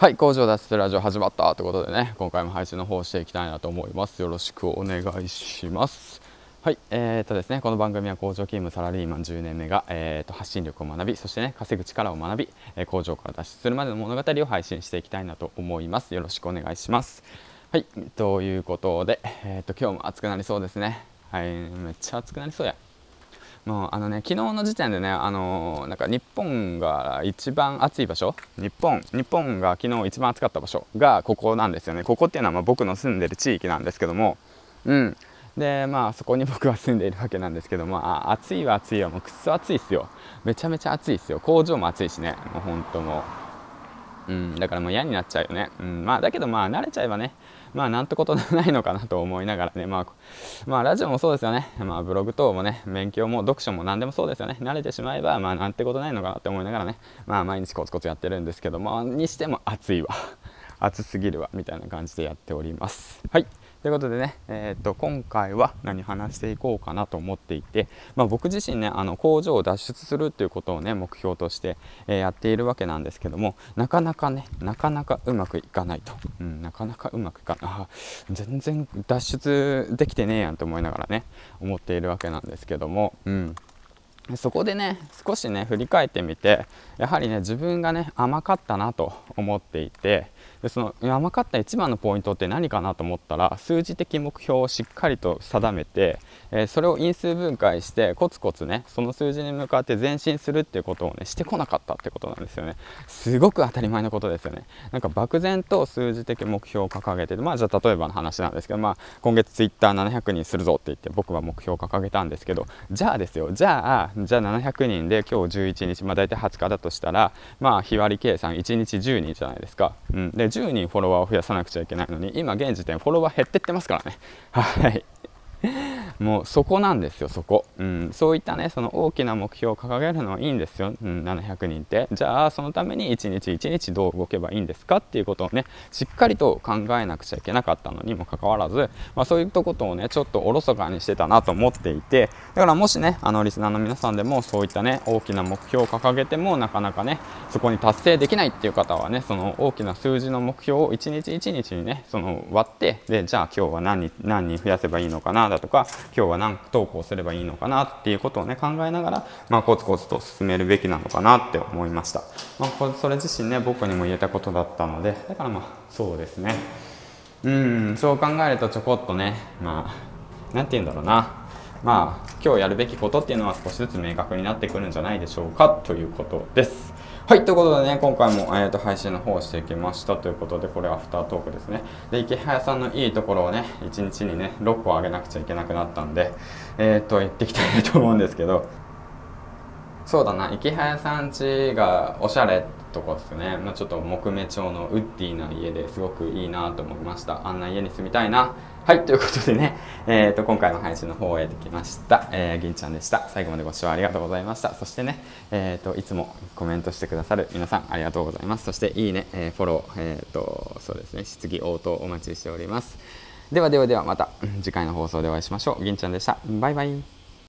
はい工場脱出ラジオ始まったということでね今回も配信の方していきたいなと思います。よろしくお願いします。はいえー、とですねこの番組は工場勤務サラリーマン10年目が、えー、と発信力を学びそしてね稼ぐ力を学び、えー、工場から脱出するまでの物語を配信していきたいなと思います。よろしくお願いします。はいということで、えー、と今日も暑くなりそうですね。はいめっちゃ暑くなりそうや。もうあのね昨日の時点でねあのなんか日本が一番暑い場所日本日本が昨日一番暑かった場所がここなんですよね。ここっていうのはま僕の住んでる地域なんですけどもうん。でまあそこに僕は住んでいるわけなんですけどもあ暑いは暑いはもうくっそ暑いっすよ。めちゃめちゃ暑いっすよ。工場も暑いしね。もうほんともう。うんだからもう嫌になっちゃうよね。うんまあだけどまあ慣れちゃえばねまあなんてことないのかなと思いながらね、まあ、まあラジオもそうですよね、まあブログ等もね、勉強も読書も何でもそうですよね、慣れてしまえば、まあなんてことないのかなって思いながらね、まあ毎日コツコツやってるんですけども、にしても暑いわ。暑すぎるわ。みたいな感じでやっております。はい。ということでね、えーと、今回は何話していこうかなと思っていて、まあ、僕自身ねあの工場を脱出するっていうことをね目標として、えー、やっているわけなんですけどもなかなかねなかなかうまくいかないと、うん、なかなかうまくいかない。全然脱出できてねえやんと思いながらね思っているわけなんですけども、うん、そこでね少しね振り返ってみてやはりね自分がね甘かったなと思っていてでその甘かった一番のポイントって何かなと思ったら数字的目標をしっかりと定めて、えー、それを因数分解してコツコツねその数字に向かって前進するっていうことをねしてこなかったってことなんですよね。すごく当たり前のことですよね。なんか漠然と数字的目標を掲げてまあじゃあ例えばの話なんですけどまあ今月ツイッター700人するぞって言って僕は目標を掲げたんですけどじゃあですよじゃあじゃあ700人で今日11日まあ大体20日だとしたらまあ日割り計算1日10人じゃないですか、うん、で10人フォロワーを増やさなくちゃいけないのに今現時点フォロワー減ってってますからね。はい。もうそこなんですよそこ、うん、そういったねその大きな目標を掲げるのはいいんですよ、うん、700人って。じゃあそのために1日1日どう動けばいいんですかっていうことをねしっかりと考えなくちゃいけなかったのにもかかわらず、まあ、そういったことをねちょっとおろそかにしてたなと思っていてだからもしねあのリスナーの皆さんでもそういったね大きな目標を掲げてもなかなかねそこに達成できないっていう方はねその大きな数字の目標を1日1日にねその割ってでじゃあ今日は何何人増やせばいいのかなだとか今日は何投稿すればいいのかなっていうことをね考えながら、まあ、コツコツと進めるべきなのかなって思いました、まあ、こそれ自身ね僕にも言えたことだったのでだからまあそうですね。うんそう考えるとちょこっとねまあ何て言うんだろうな。まあ今日やるべきことっていうのは少しずつ明確になってくるんじゃないでしょうかということです。はい、ということでね、今回も、えーと、配信の方をしていきました。ということで、これはアフタートークですね。で、池早さんのいいところをね、1日にね、6個上げなくちゃいけなくなったんで、えっ、ー、と、言ってきたいと思うんですけど、そうだな、池早さん家がおしゃれとこですね、まあ、ちょっと木目調のウッディな家ですごくいいなと思いました。あんな家に住みたいな。はいということでね、えーと、今回の配信の方を終えてきました、えー、銀ちゃんでした。最後までご視聴ありがとうございました。そしてね、えーと、いつもコメントしてくださる皆さんありがとうございます。そしていいね、えー、フォロー、えーとそうですね質疑応答お待ちしております。ではではではまた次回の放送でお会いしましょう。銀ちゃんでした。バイバイ。